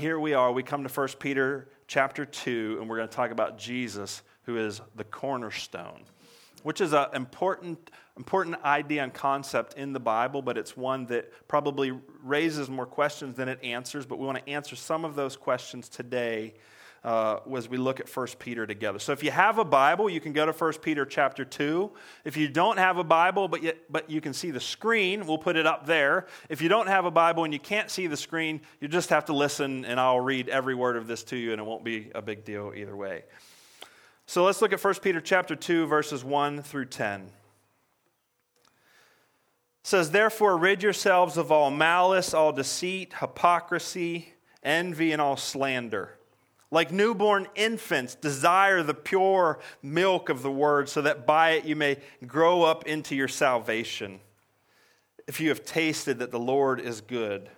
here we are. We come to 1 Peter chapter 2, and we're going to talk about Jesus, who is the cornerstone, which is an important, important idea and concept in the Bible, but it's one that probably raises more questions than it answers. But we want to answer some of those questions today uh, as we look at 1 Peter together. So if you have a Bible, you can go to 1 Peter chapter 2. If you don't have a Bible, but, yet, but you can see the screen, we'll put it up there. If you don't have a Bible and you can't see the screen, you just have to listen, and I'll read every word of this to you, and it won't be a big deal either way. So let's look at 1 Peter chapter 2, verses 1 through 10. It says, Therefore, rid yourselves of all malice, all deceit, hypocrisy, envy, and all slander. Like newborn infants, desire the pure milk of the word, so that by it you may grow up into your salvation. If you have tasted that the Lord is good.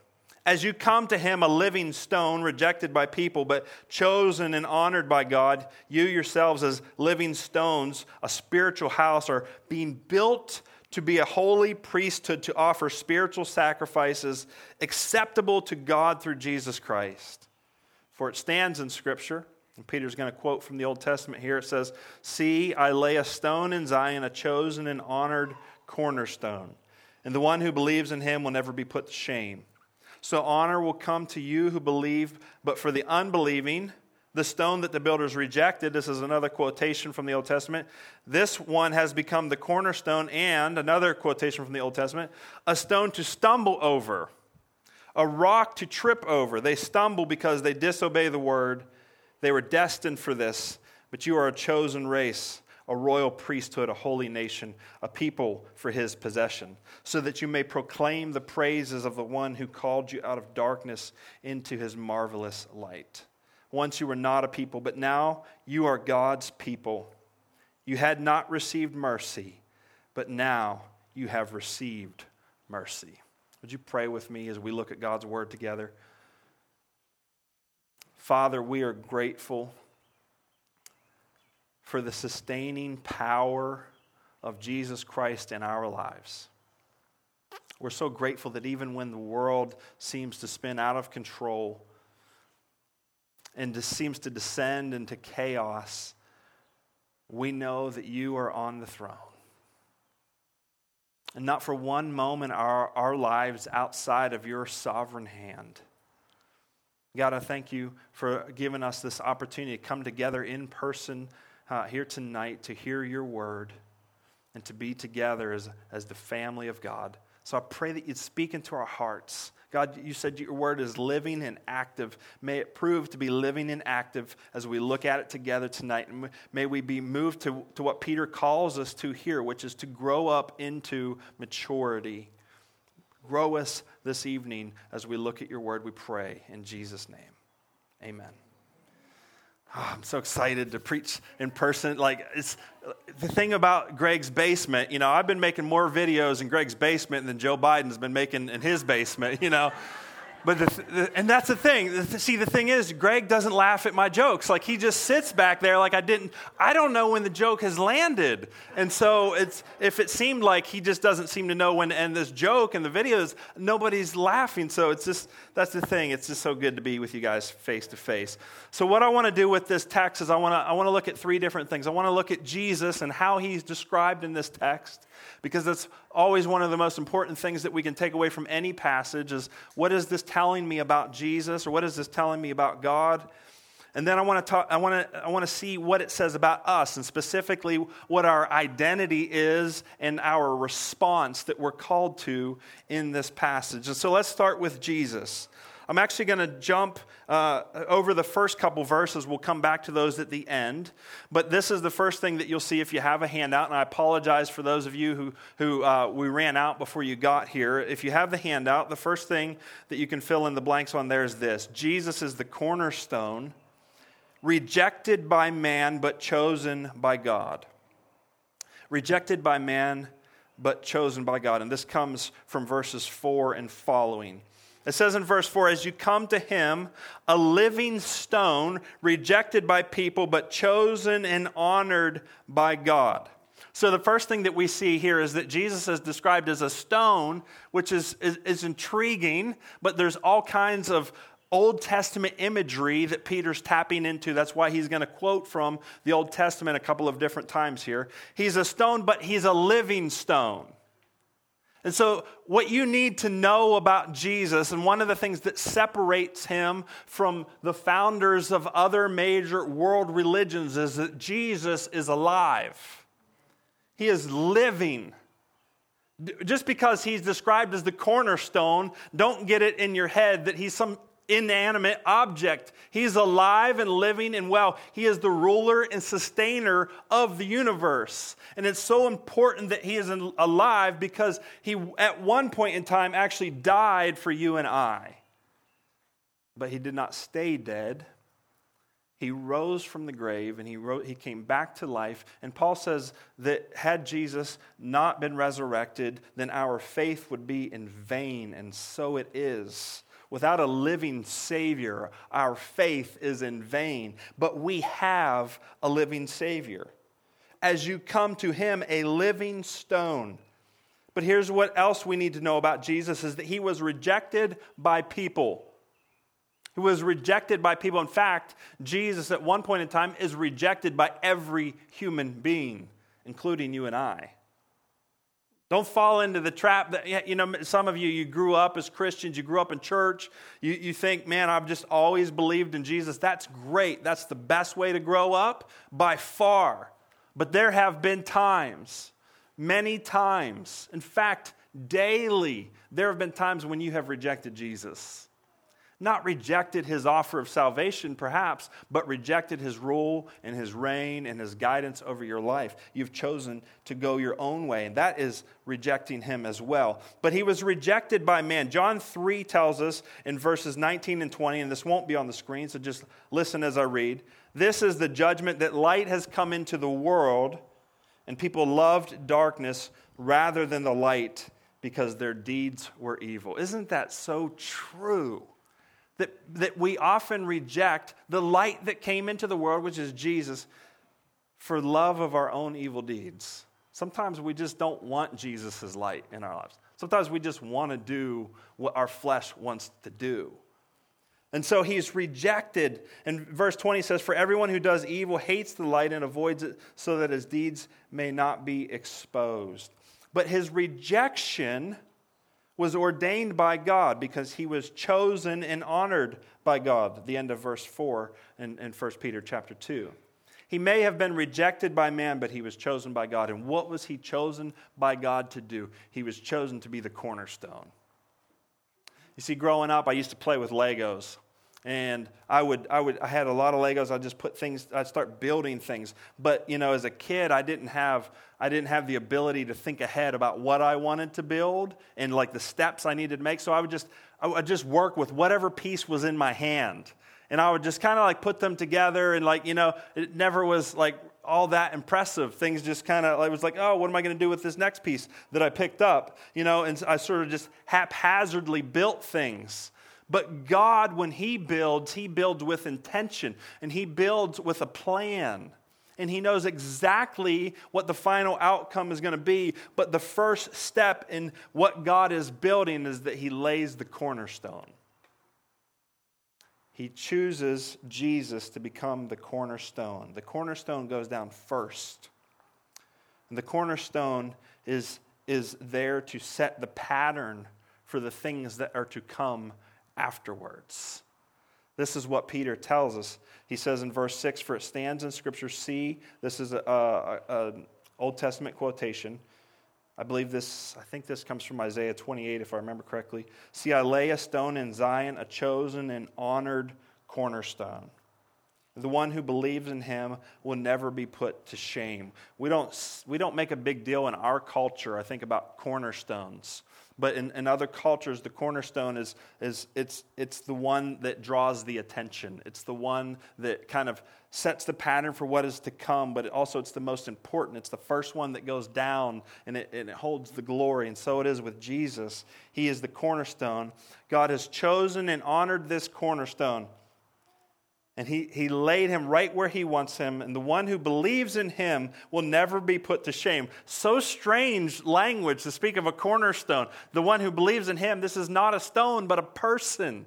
As you come to him, a living stone, rejected by people, but chosen and honored by God, you yourselves, as living stones, a spiritual house, are being built to be a holy priesthood to offer spiritual sacrifices acceptable to God through Jesus Christ. For it stands in Scripture, and Peter's going to quote from the Old Testament here. It says, See, I lay a stone in Zion, a chosen and honored cornerstone, and the one who believes in him will never be put to shame. So honor will come to you who believe, but for the unbelieving, the stone that the builders rejected, this is another quotation from the Old Testament, this one has become the cornerstone, and another quotation from the Old Testament, a stone to stumble over a rock to trip over. They stumble because they disobey the word. They were destined for this, but you are a chosen race, a royal priesthood, a holy nation, a people for his possession, so that you may proclaim the praises of the one who called you out of darkness into his marvelous light. Once you were not a people, but now you are God's people. You had not received mercy, but now you have received mercy. Would you pray with me as we look at God's word together? Father, we are grateful for the sustaining power of Jesus Christ in our lives. We're so grateful that even when the world seems to spin out of control and just seems to descend into chaos, we know that you are on the throne. And not for one moment are our lives outside of your sovereign hand. God, I thank you for giving us this opportunity to come together in person uh, here tonight to hear your word and to be together as, as the family of God. So I pray that you'd speak into our hearts God, you said your word is living and active. May it prove to be living and active as we look at it together tonight. And may we be moved to, to what Peter calls us to here, which is to grow up into maturity. Grow us this evening as we look at your word, we pray. In Jesus' name, amen. Oh, I'm so excited to preach in person. Like, it's the thing about Greg's basement, you know, I've been making more videos in Greg's basement than Joe Biden's been making in his basement, you know. But the, the, and that's the thing. See, the thing is, Greg doesn't laugh at my jokes. Like he just sits back there, like I didn't. I don't know when the joke has landed, and so it's if it seemed like he just doesn't seem to know when to end this joke and the videos, nobody's laughing. So it's just that's the thing. It's just so good to be with you guys face to face. So what I want to do with this text is I want to I want to look at three different things. I want to look at Jesus and how he's described in this text because that's always one of the most important things that we can take away from any passage is what is this telling me about Jesus or what is this telling me about God? And then I want to talk, I want to, I want to see what it says about us and specifically what our identity is and our response that we're called to in this passage. And so let's start with Jesus. I'm actually going to jump uh, over the first couple verses. We'll come back to those at the end. But this is the first thing that you'll see if you have a handout. And I apologize for those of you who, who uh, we ran out before you got here. If you have the handout, the first thing that you can fill in the blanks on there is this Jesus is the cornerstone, rejected by man, but chosen by God. Rejected by man, but chosen by God. And this comes from verses 4 and following. It says in verse 4 As you come to him, a living stone, rejected by people, but chosen and honored by God. So, the first thing that we see here is that Jesus is described as a stone, which is, is, is intriguing, but there's all kinds of Old Testament imagery that Peter's tapping into. That's why he's going to quote from the Old Testament a couple of different times here. He's a stone, but he's a living stone. And so, what you need to know about Jesus, and one of the things that separates him from the founders of other major world religions, is that Jesus is alive. He is living. Just because he's described as the cornerstone, don't get it in your head that he's some inanimate object. He's alive and living and well. He is the ruler and sustainer of the universe. And it's so important that he is alive because he, at one point in time, actually died for you and I. But he did not stay dead. He rose from the grave and he, wrote, he came back to life. And Paul says that had Jesus not been resurrected, then our faith would be in vain. And so it is. Without a living Savior, our faith is in vain. But we have a living Savior. As you come to Him, a living stone. But here's what else we need to know about Jesus is that He was rejected by people. He was rejected by people. In fact, Jesus at one point in time is rejected by every human being, including you and I. Don't fall into the trap that, you know, some of you, you grew up as Christians, you grew up in church, you, you think, man, I've just always believed in Jesus. That's great. That's the best way to grow up by far. But there have been times, many times, in fact, daily, there have been times when you have rejected Jesus not rejected his offer of salvation, perhaps, but rejected his rule and his reign and his guidance over your life. You've chosen to go your own way, and that is rejecting him as well. But he was rejected by man. John 3 tells us in verses 19 and 20, and this won't be on the screen, so just listen as I read. This is the judgment that light has come into the world, and people loved darkness rather than the light because their deeds were evil. Isn't that so true? That, that we often reject the light that came into the world, which is Jesus, for love of our own evil deeds. Sometimes we just don't want Jesus' light in our lives. Sometimes we just want to do what our flesh wants to do. And so he's rejected. And verse 20 says, For everyone who does evil hates the light and avoids it so that his deeds may not be exposed. But his rejection was ordained by God because he was chosen and honored by God, the end of verse 4 in, in 1 Peter chapter 2. He may have been rejected by man, but he was chosen by God. And what was he chosen by God to do? He was chosen to be the cornerstone. You see, growing up, I used to play with Legos and I would, I would, I had a lot of Legos. I'd just put things, I'd start building things. But you know, as a kid, I didn't have, I didn't have the ability to think ahead about what I wanted to build and like the steps I needed to make. So I would just, I would just work with whatever piece was in my hand, and I would just kind of like put them together. And like, you know, it never was like all that impressive. Things just kind of, I was like, oh, what am I going to do with this next piece that I picked up? You know, and I sort of just haphazardly built things. But God, when He builds, He builds with intention and He builds with a plan. And He knows exactly what the final outcome is going to be. But the first step in what God is building is that He lays the cornerstone. He chooses Jesus to become the cornerstone. The cornerstone goes down first. And the cornerstone is, is there to set the pattern for the things that are to come afterwards. This is what Peter tells us. He says in verse 6 For it stands in Scripture, see, this is an Old Testament quotation. I believe this, I think this comes from Isaiah 28, if I remember correctly. See, I lay a stone in Zion, a chosen and honored cornerstone. The one who believes in him will never be put to shame. We don't, we don't make a big deal in our culture, I think, about cornerstones. But in, in other cultures, the cornerstone is, is it's, it's the one that draws the attention. It's the one that kind of sets the pattern for what is to come, but it also it's the most important. It's the first one that goes down and it, and it holds the glory. And so it is with Jesus. He is the cornerstone. God has chosen and honored this cornerstone and he, he laid him right where he wants him, and the one who believes in him will never be put to shame. So strange language to speak of a cornerstone. The one who believes in him, this is not a stone, but a person.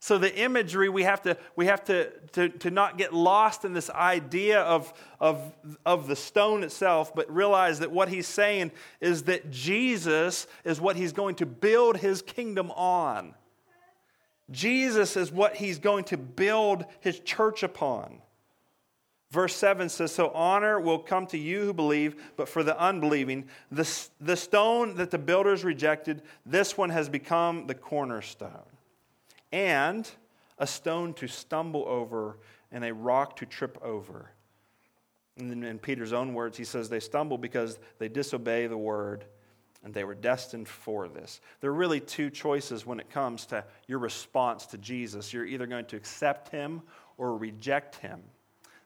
So the imagery, we have to, we have to, to, to not get lost in this idea of, of, of the stone itself, but realize that what he's saying is that Jesus is what he's going to build his kingdom on. Jesus is what he's going to build his church upon. Verse 7 says, So honor will come to you who believe, but for the unbelieving, the, the stone that the builders rejected, this one has become the cornerstone and a stone to stumble over and a rock to trip over. And in Peter's own words, he says they stumble because they disobey the word and they were destined for this. There are really two choices when it comes to your response to Jesus. You're either going to accept him or reject him.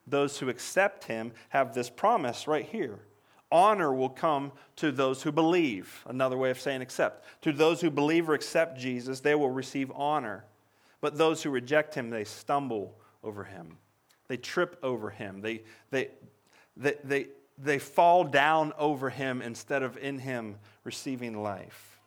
Those who accept him have this promise right here honor will come to those who believe. Another way of saying accept. To those who believe or accept Jesus, they will receive honor. But those who reject him, they stumble over him. They trip over him. They, they, they, they, they fall down over him instead of in him receiving life.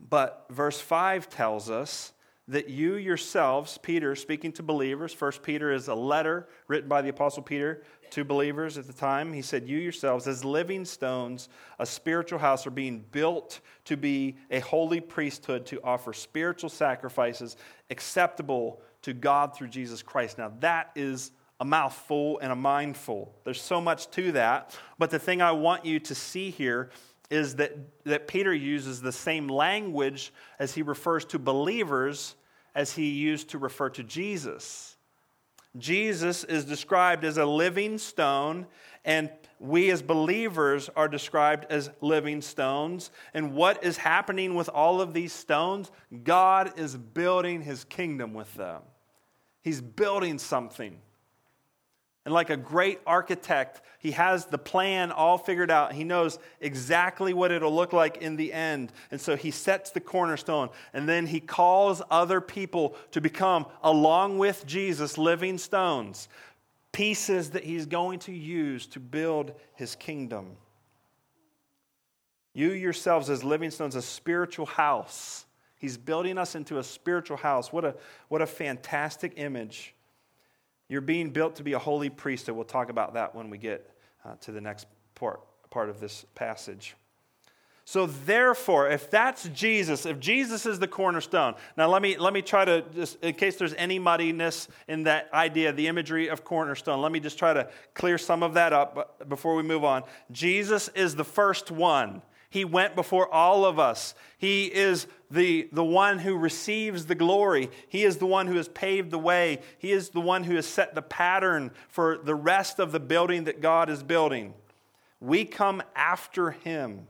But verse 5 tells us that you yourselves, Peter speaking to believers, First Peter is a letter written by the Apostle Peter to believers at the time. He said, You yourselves, as living stones, a spiritual house, are being built to be a holy priesthood to offer spiritual sacrifices acceptable to God through Jesus Christ. Now, that is a mouthful and a mindful. There's so much to that. But the thing I want you to see here is that, that Peter uses the same language as he refers to believers as he used to refer to Jesus. Jesus is described as a living stone, and we as believers are described as living stones. And what is happening with all of these stones? God is building his kingdom with them. He's building something. And like a great architect, he has the plan all figured out. He knows exactly what it'll look like in the end. And so he sets the cornerstone. And then he calls other people to become, along with Jesus, living stones, pieces that he's going to use to build his kingdom. You yourselves, as living stones, a spiritual house. He's building us into a spiritual house. What a, what a fantastic image. You're being built to be a holy priesthood. We'll talk about that when we get uh, to the next part, part of this passage. So, therefore, if that's Jesus, if Jesus is the cornerstone, now let me, let me try to, just in case there's any muddiness in that idea, the imagery of cornerstone, let me just try to clear some of that up before we move on. Jesus is the first one. He went before all of us. He is the, the one who receives the glory. He is the one who has paved the way. He is the one who has set the pattern for the rest of the building that God is building. We come after him.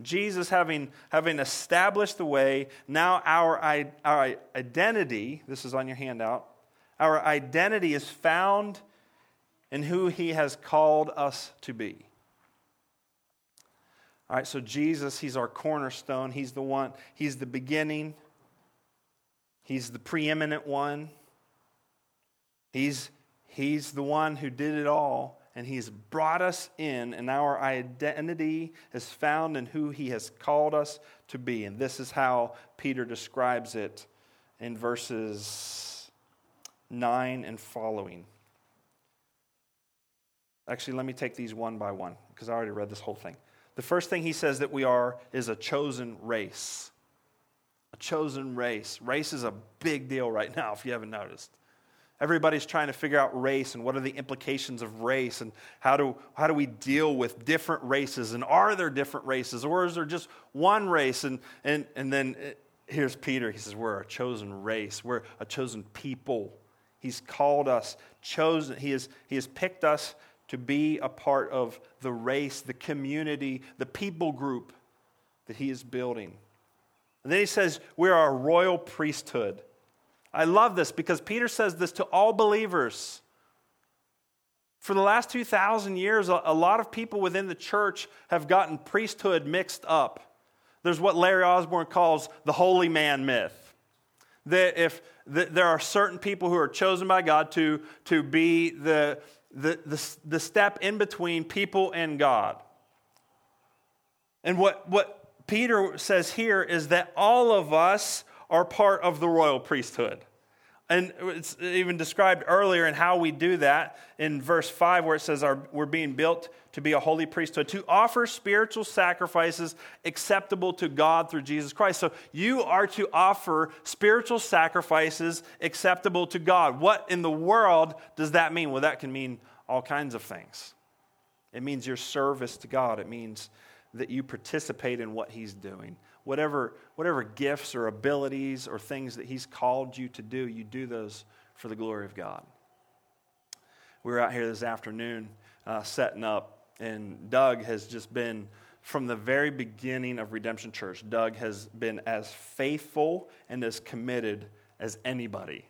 Jesus, having, having established the way, now our, our identity, this is on your handout, our identity is found in who he has called us to be. All right, so Jesus, he's our cornerstone. He's the one, he's the beginning. He's the preeminent one. He's, he's the one who did it all, and he's brought us in, and our identity is found in who he has called us to be. And this is how Peter describes it in verses 9 and following. Actually, let me take these one by one because I already read this whole thing. The first thing he says that we are is a chosen race. A chosen race. Race is a big deal right now, if you haven't noticed. Everybody's trying to figure out race and what are the implications of race and how do, how do we deal with different races and are there different races or is there just one race? And, and, and then uh, here's Peter. He says, We're a chosen race, we're a chosen people. He's called us, chosen. He has, he has picked us to be a part of the race, the community, the people group that he is building. And then he says, We are a royal priesthood. I love this because Peter says this to all believers. For the last 2,000 years, a lot of people within the church have gotten priesthood mixed up. There's what Larry Osborne calls the holy man myth. That if that there are certain people who are chosen by God to, to be the, the, the, the step in between people and God. And what, what Peter says here is that all of us are part of the royal priesthood. And it's even described earlier in how we do that in verse 5, where it says our, we're being built to be a holy priesthood, to offer spiritual sacrifices acceptable to God through Jesus Christ. So you are to offer spiritual sacrifices acceptable to God. What in the world does that mean? Well, that can mean all kinds of things. It means your service to God, it means that you participate in what He's doing whatever, whatever gifts or abilities or things that He's called you to do, you do those for the glory of God. We were out here this afternoon uh, setting up, and Doug has just been, from the very beginning of Redemption Church, Doug has been as faithful and as committed as anybody.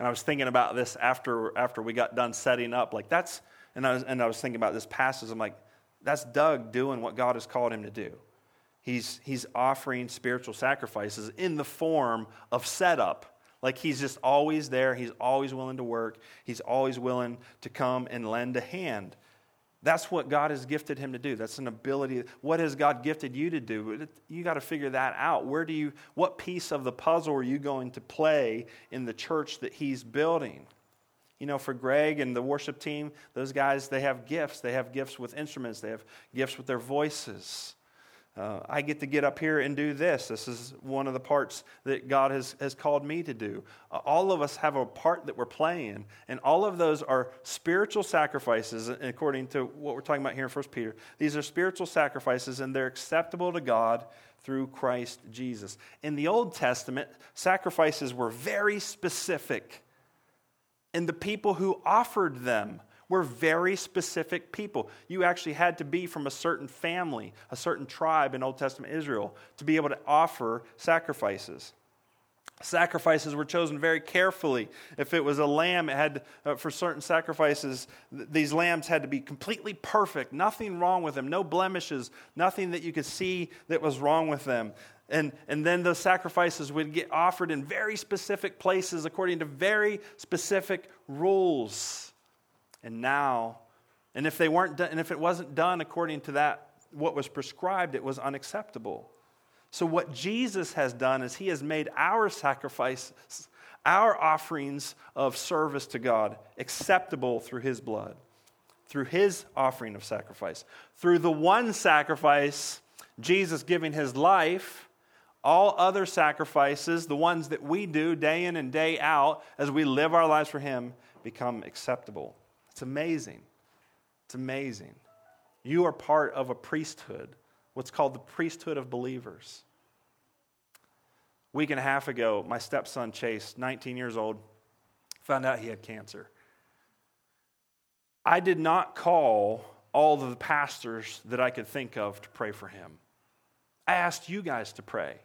And I was thinking about this after, after we got done setting up. Like, that's, and I, was, and I was thinking about this passage. I'm like, that's Doug doing what God has called him to do. He's, he's offering spiritual sacrifices in the form of setup. Like he's just always there. He's always willing to work. He's always willing to come and lend a hand. That's what God has gifted him to do. That's an ability. What has God gifted you to do? You got to figure that out. Where do you, what piece of the puzzle are you going to play in the church that he's building? You know, for Greg and the worship team, those guys, they have gifts. They have gifts with instruments, they have gifts with their voices. Uh, I get to get up here and do this. This is one of the parts that God has, has called me to do. Uh, all of us have a part that we're playing, and all of those are spiritual sacrifices, according to what we're talking about here in 1 Peter. These are spiritual sacrifices, and they're acceptable to God through Christ Jesus. In the Old Testament, sacrifices were very specific, and the people who offered them were very specific people. You actually had to be from a certain family, a certain tribe in Old Testament Israel to be able to offer sacrifices. Sacrifices were chosen very carefully. If it was a lamb, it had uh, for certain sacrifices, th- these lambs had to be completely perfect, nothing wrong with them, no blemishes, nothing that you could see that was wrong with them. And, and then those sacrifices would get offered in very specific places according to very specific rules. And now, and if they weren't done, and if it wasn't done according to that, what was prescribed, it was unacceptable. So, what Jesus has done is he has made our sacrifices, our offerings of service to God, acceptable through his blood, through his offering of sacrifice. Through the one sacrifice, Jesus giving his life, all other sacrifices, the ones that we do day in and day out as we live our lives for him, become acceptable. It's amazing. It's amazing. You are part of a priesthood, what's called the priesthood of believers. A week and a half ago, my stepson Chase, 19 years old, found out he had cancer. I did not call all the pastors that I could think of to pray for him. I asked you guys to pray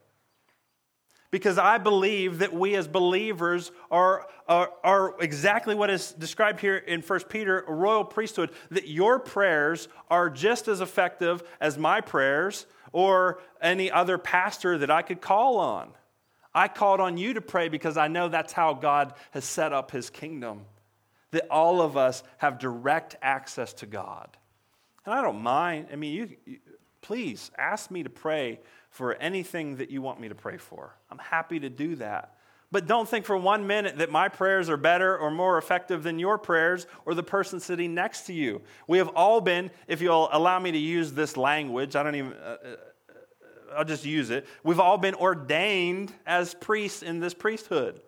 because I believe that we as believers are, are, are, exactly what is described here in 1 Peter, a royal priesthood, that your prayers are just as effective as my prayers or any other pastor that I could call on. I called on you to pray because I know that's how God has set up his kingdom, that all of us have direct access to God. And I don't mind. I mean, you, you please ask me to pray for anything that you want me to pray for. I'm happy to do that. But don't think for one minute that my prayers are better or more effective than your prayers or the person sitting next to you. We have all been, if you'll allow me to use this language, I don't even, uh, uh I'll just use it. We've all been ordained as priests in this priesthood.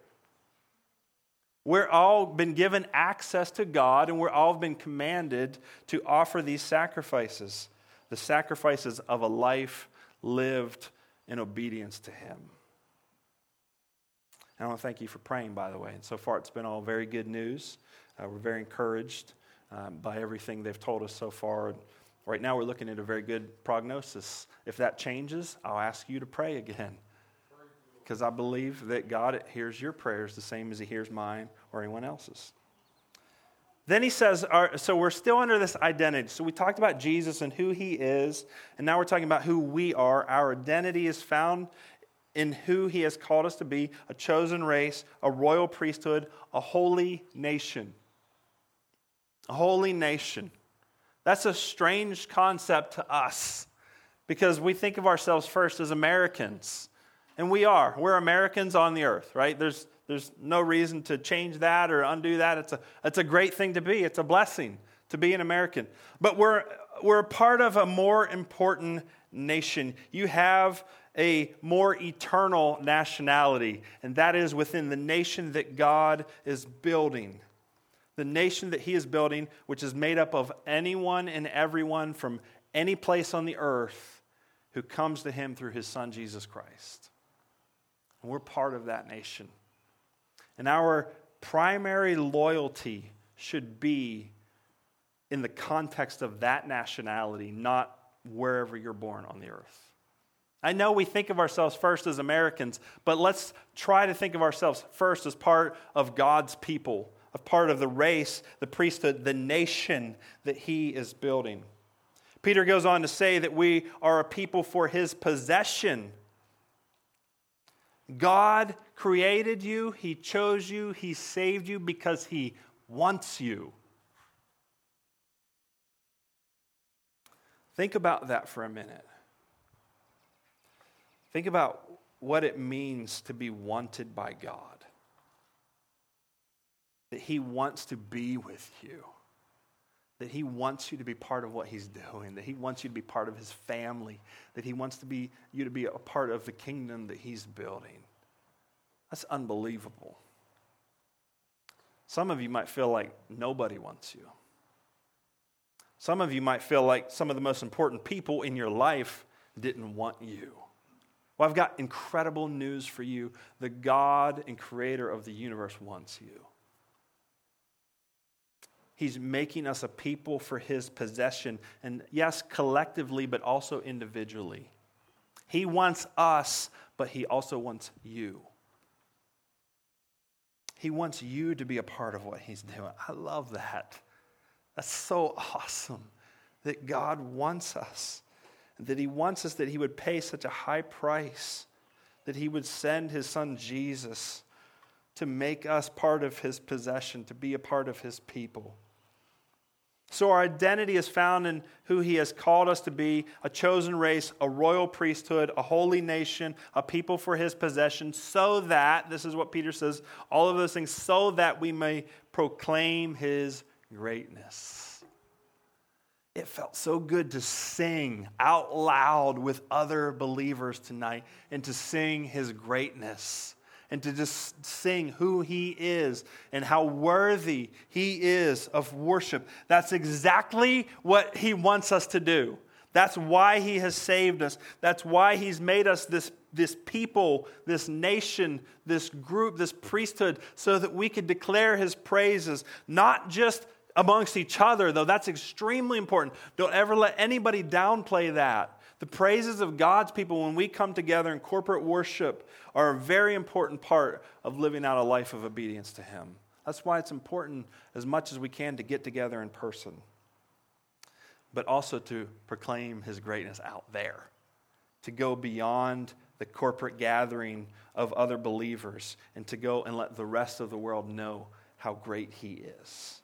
We're all been given access to God and we're all been commanded to offer these sacrifices the sacrifices of a life lived in obedience to Him. And I want to thank you for praying, by the way. And so far, it's been all very good news. Uh, we're very encouraged um, by everything they've told us so far. Right now, we're looking at a very good prognosis. If that changes, I'll ask you to pray again. Because I believe that God hears your prayers the same as He hears mine or anyone else's. Then he says, so we're still under this identity. So we talked about Jesus and who he is, and now we're talking about who we are. Our identity is found in who he has called us to be a chosen race, a royal priesthood, a holy nation. A holy nation. That's a strange concept to us because we think of ourselves first as Americans. And we are. We're Americans on the earth, right? There's, there's no reason to change that or undo that. It's a, it's a great thing to be, it's a blessing to be an American. But we're, we're part of a more important nation. You have a more eternal nationality, and that is within the nation that God is building. The nation that He is building, which is made up of anyone and everyone from any place on the earth who comes to Him through His Son, Jesus Christ. And we're part of that nation. And our primary loyalty should be in the context of that nationality, not wherever you're born on the earth. I know we think of ourselves first as Americans, but let's try to think of ourselves first as part of God's people, a part of the race, the priesthood, the nation that He is building. Peter goes on to say that we are a people for His possession. God created you, He chose you, He saved you because He wants you. Think about that for a minute. Think about what it means to be wanted by God. That He wants to be with you. That He wants you to be part of what He's doing. That He wants you to be part of His family. That He wants to be, you to be a part of the kingdom that He's building. That's unbelievable. Some of you might feel like nobody wants you. Some of you might feel like some of the most important people in your life didn't want you. Well, I've got incredible news for you. The God and creator of the universe wants you. He's making us a people for his possession. And yes, collectively, but also individually. He wants us, but he also wants you. He wants you to be a part of what he's doing. I love that. That's so awesome that God wants us, that He wants us, that He would pay such a high price, that He would send His Son Jesus to make us part of His possession, to be a part of His people. So, our identity is found in who He has called us to be a chosen race, a royal priesthood, a holy nation, a people for His possession, so that, this is what Peter says, all of those things, so that we may proclaim His greatness. It felt so good to sing out loud with other believers tonight and to sing his greatness and to just sing who he is and how worthy he is of worship. That's exactly what he wants us to do. That's why he has saved us. That's why he's made us this, this people, this nation, this group, this priesthood, so that we could declare his praises, not just amongst each other, though that's extremely important. Don't ever let anybody downplay that. The praises of God's people when we come together in corporate worship are a very important part of living out a life of obedience to Him. That's why it's important as much as we can to get together in person, but also to proclaim His greatness out there, to go beyond the corporate gathering of other believers, and to go and let the rest of the world know how great He is.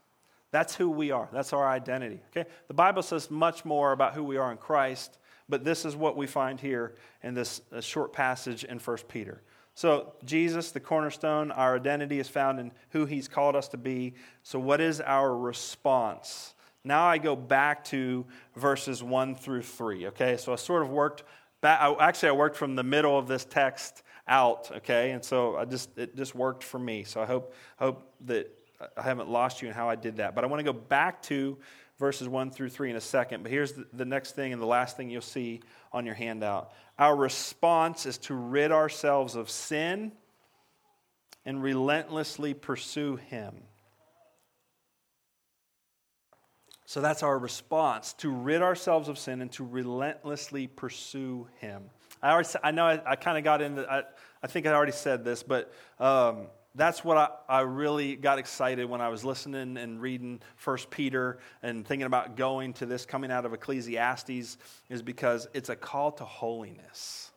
That's who we are. That's our identity. Okay? The Bible says much more about who we are in Christ, but this is what we find here in this uh, short passage in 1 Peter. So, Jesus, the cornerstone, our identity is found in who he's called us to be. So, what is our response? Now I go back to verses 1 through 3. Okay? So, I sort of worked back, actually, I worked from the middle of this text out. Okay? And so, I just, it just worked for me. So, I hope, hope that I haven't lost you in how I did that. But I want to go back to verses 1 through 3 in a second. But here's the, next thing and the last thing you'll see on your handout. Our response is to rid ourselves of sin and relentlessly pursue Him. So that's our response to rid ourselves of sin and to relentlessly pursue Him. I, already, I know I, I kind of got into, I, I think I already said this, but um, that's what I, I, really got excited when I was listening and reading First Peter and thinking about going to this coming out of Ecclesiastes is because it's a call to holiness.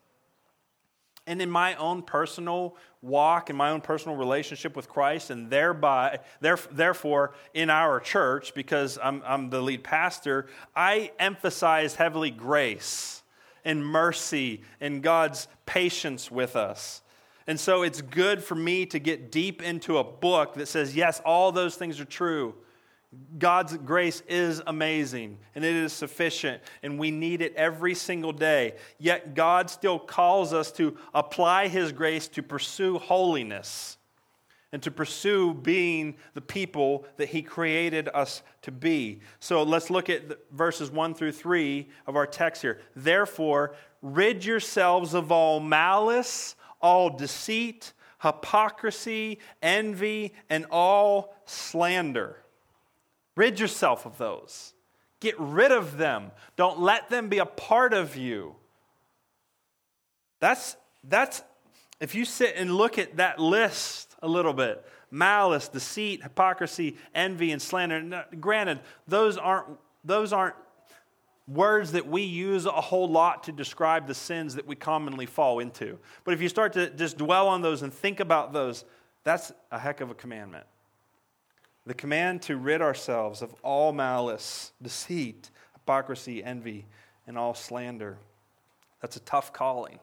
And in my own personal walk, in my own personal relationship with Christ, and thereby, therefore, in our church, because I'm, I'm the lead pastor, I emphasize heavily grace and mercy and God's patience with us. And so it's good for me to get deep into a book that says, yes, all those things are true. God's grace is amazing and it is sufficient, and we need it every single day. Yet God still calls us to apply His grace to pursue holiness and to pursue being the people that He created us to be. So let's look at verses 1 through 3 of our text here. Therefore, rid yourselves of all malice, all deceit, hypocrisy, envy, and all slander. Rid yourself of those. Get rid of them. Don't let them be a part of you. That's, that's if you sit and look at that list a little bit malice, deceit, hypocrisy, envy, and slander. Granted, those aren't, those aren't words that we use a whole lot to describe the sins that we commonly fall into. But if you start to just dwell on those and think about those, that's a heck of a commandment. The command to rid ourselves of all malice, deceit, hypocrisy, envy, and all slander. That's a tough calling.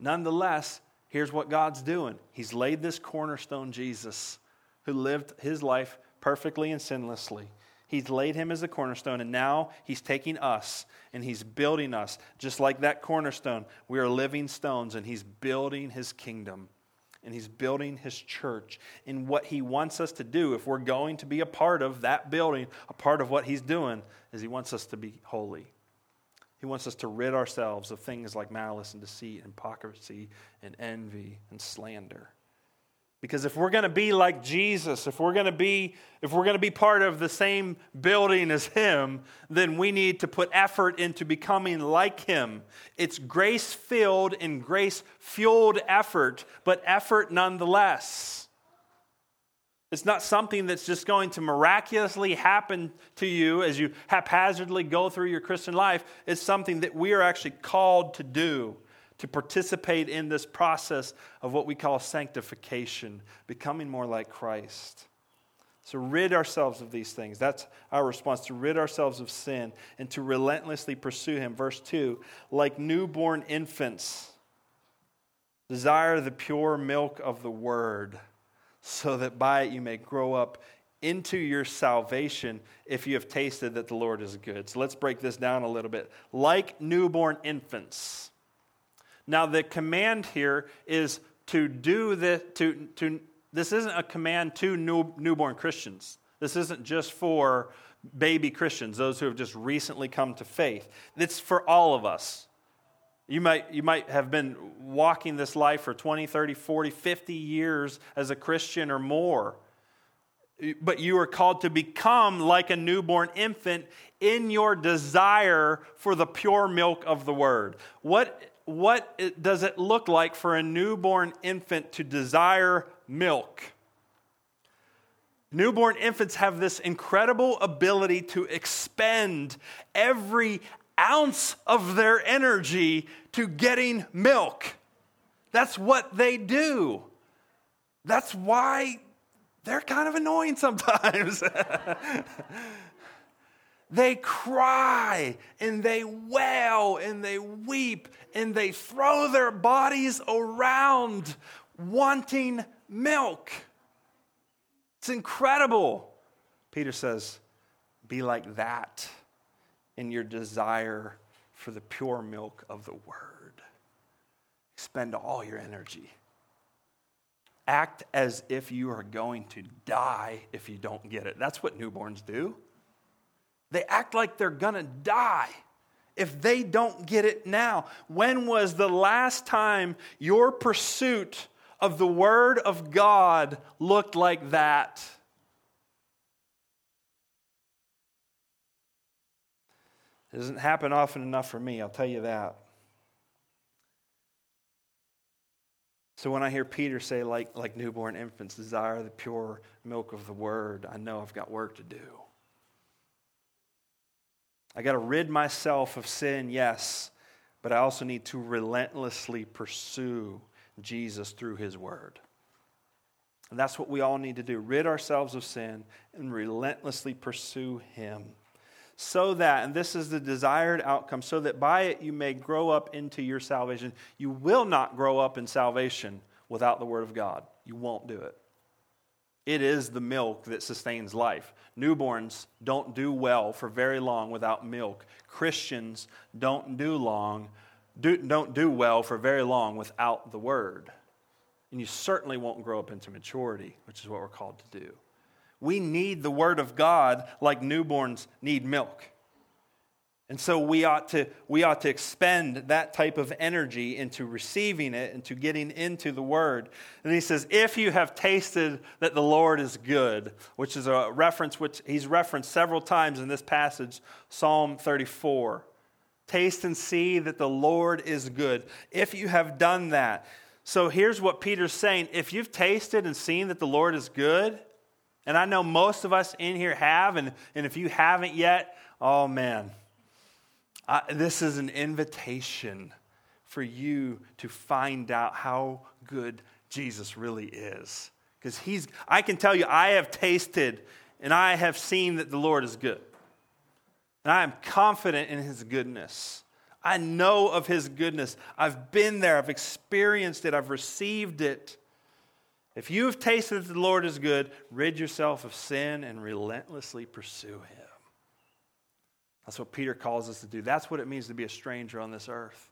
Nonetheless, here's what God's doing He's laid this cornerstone, Jesus, who lived his life perfectly and sinlessly. He's laid him as a cornerstone, and now he's taking us and he's building us. Just like that cornerstone, we are living stones, and he's building his kingdom and he's building his church. And what he wants us to do, if we're going to be a part of that building, a part of what he's doing, is he wants us to be holy. He wants us to rid ourselves of things like malice and deceit and hypocrisy and envy and slander. Because if we're going to be like Jesus, if we're going to be if we're going to be part of the same building as him, then we need to put effort into becoming like him. It's grace-filled and grace-fueled effort, but effort nonetheless. It's not something that's just going to miraculously happen to you as you haphazardly go through your Christian life. It's something that we are actually called to do, to participate in this process of what we call sanctification, becoming more like Christ. So, rid ourselves of these things. That's our response to rid ourselves of sin and to relentlessly pursue Him. Verse 2 like newborn infants, desire the pure milk of the Word so that by it you may grow up into your salvation if you have tasted that the Lord is good. So let's break this down a little bit. Like newborn infants. Now, the command here is to do this, to, to, this isn't a command to new, newborn Christians. This isn't just for baby Christians, those who have just recently come to faith. It's for all of us. You might, you might have been walking this life for 20, 30, 40, 50 years as a Christian or more. But you are called to become like a newborn infant in your desire for the pure milk of the word. What, what does it look like for a newborn infant to desire milk? Newborn infants have this incredible ability to expend every ounce of their energy to getting milk. That's what they do. That's why they're kind of annoying sometimes. they cry and they wail and they weep and they throw their bodies around wanting milk. It's incredible. Peter says, Be like that in your desire for the pure milk of the word. Spend all your energy. Act as if you are going to die if you don't get it. That's what newborns do. They act like they're going to die if they don't get it now. When was the last time your pursuit of the Word of God looked like that? It doesn't happen often enough for me, I'll tell you that. So when I hear Peter say, like, like newborn infants, desire the pure milk of the word, I know I've got work to do. I got to rid myself of sin, yes, but I also need to relentlessly pursue Jesus through his word. And that's what we all need to do rid ourselves of sin and relentlessly pursue him. so that, and this is the desired outcome, so that by it you may grow up into your salvation. You will not grow up in salvation without the Word of God. You won't do it. It is the milk that sustains life. Newborns don't do well for very long without milk. Christians don't do long, do, don't do well for very long without the Word. And you certainly won't grow up into maturity, which is what we're called to do. We need the Word of God like newborns need milk. And so we ought, to, we ought to expend that type of energy into receiving it, into getting into the Word. And he says, If you have tasted that the Lord is good, which is a reference which he's referenced several times in this passage, Psalm 34. Taste and see that the Lord is good. If you have done that. So here's what Peter's saying if you've tasted and seen that the Lord is good, and I know most of us in here have, and, and if you haven't yet, oh man, This is an invitation for you to find out how good Jesus really is. Because he's, I can tell you, I have tasted and I have seen that the Lord is good. And I am confident in his goodness. I know of his goodness. I've been there, I've experienced it, I've received it. If you have tasted that the Lord is good, rid yourself of sin and relentlessly pursue Him. That's what Peter calls us to do. That's what it means to be a stranger on this earth.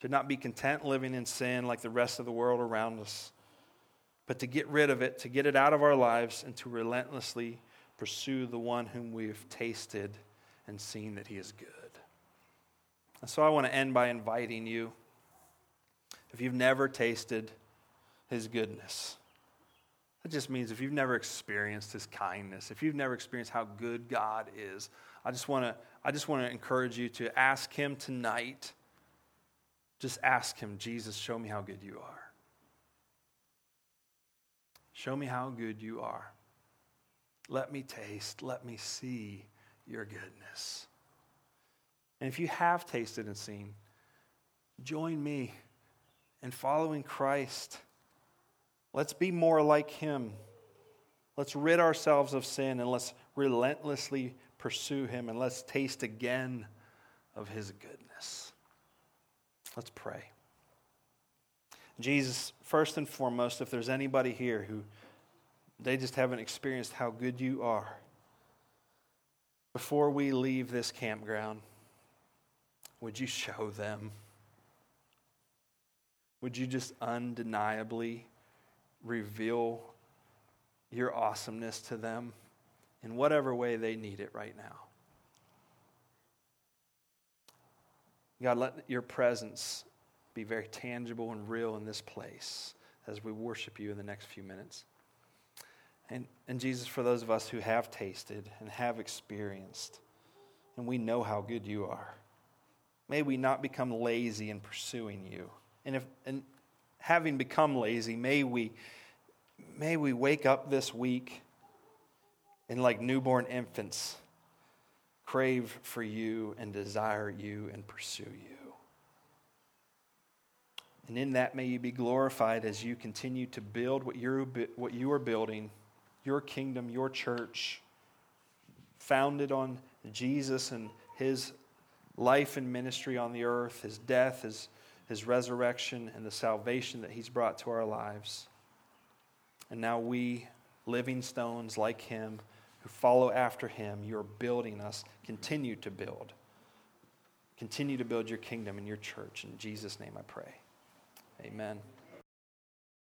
To not be content living in sin like the rest of the world around us, but to get rid of it, to get it out of our lives, and to relentlessly pursue the one whom we've tasted and seen that He is good. And so I want to end by inviting you, if you've never tasted, his goodness. That just means if you've never experienced his kindness, if you've never experienced how good God is, I just want to I just want to encourage you to ask him tonight. Just ask him, Jesus, show me how good you are. Show me how good you are. Let me taste, let me see your goodness. And if you have tasted and seen, join me in following Christ Let's be more like him. Let's rid ourselves of sin and let's relentlessly pursue him and let's taste again of his goodness. Let's pray. Jesus, first and foremost, if there's anybody here who they just haven't experienced how good you are, before we leave this campground, would you show them? Would you just undeniably reveal your awesomeness to them in whatever way they need it right now. God, let your presence be very tangible and real in this place as we worship you in the next few minutes. And, and Jesus, for those of us who have tasted and have experienced, and we know how good you are, may we not become lazy in pursuing you. And, if, and having become lazy, may we, may we wake up this week and, like newborn infants, crave for you and desire you and pursue you. And in that, may you be glorified as you continue to build what, you're, what you are building, your kingdom, your church, founded on Jesus and his life and ministry on the earth, his death, his his resurrection and the salvation that he's brought to our lives. And now we, living stones like him, who follow after him, you're building us. Continue to build. Continue to build your kingdom and your church. In Jesus' name I pray. Amen.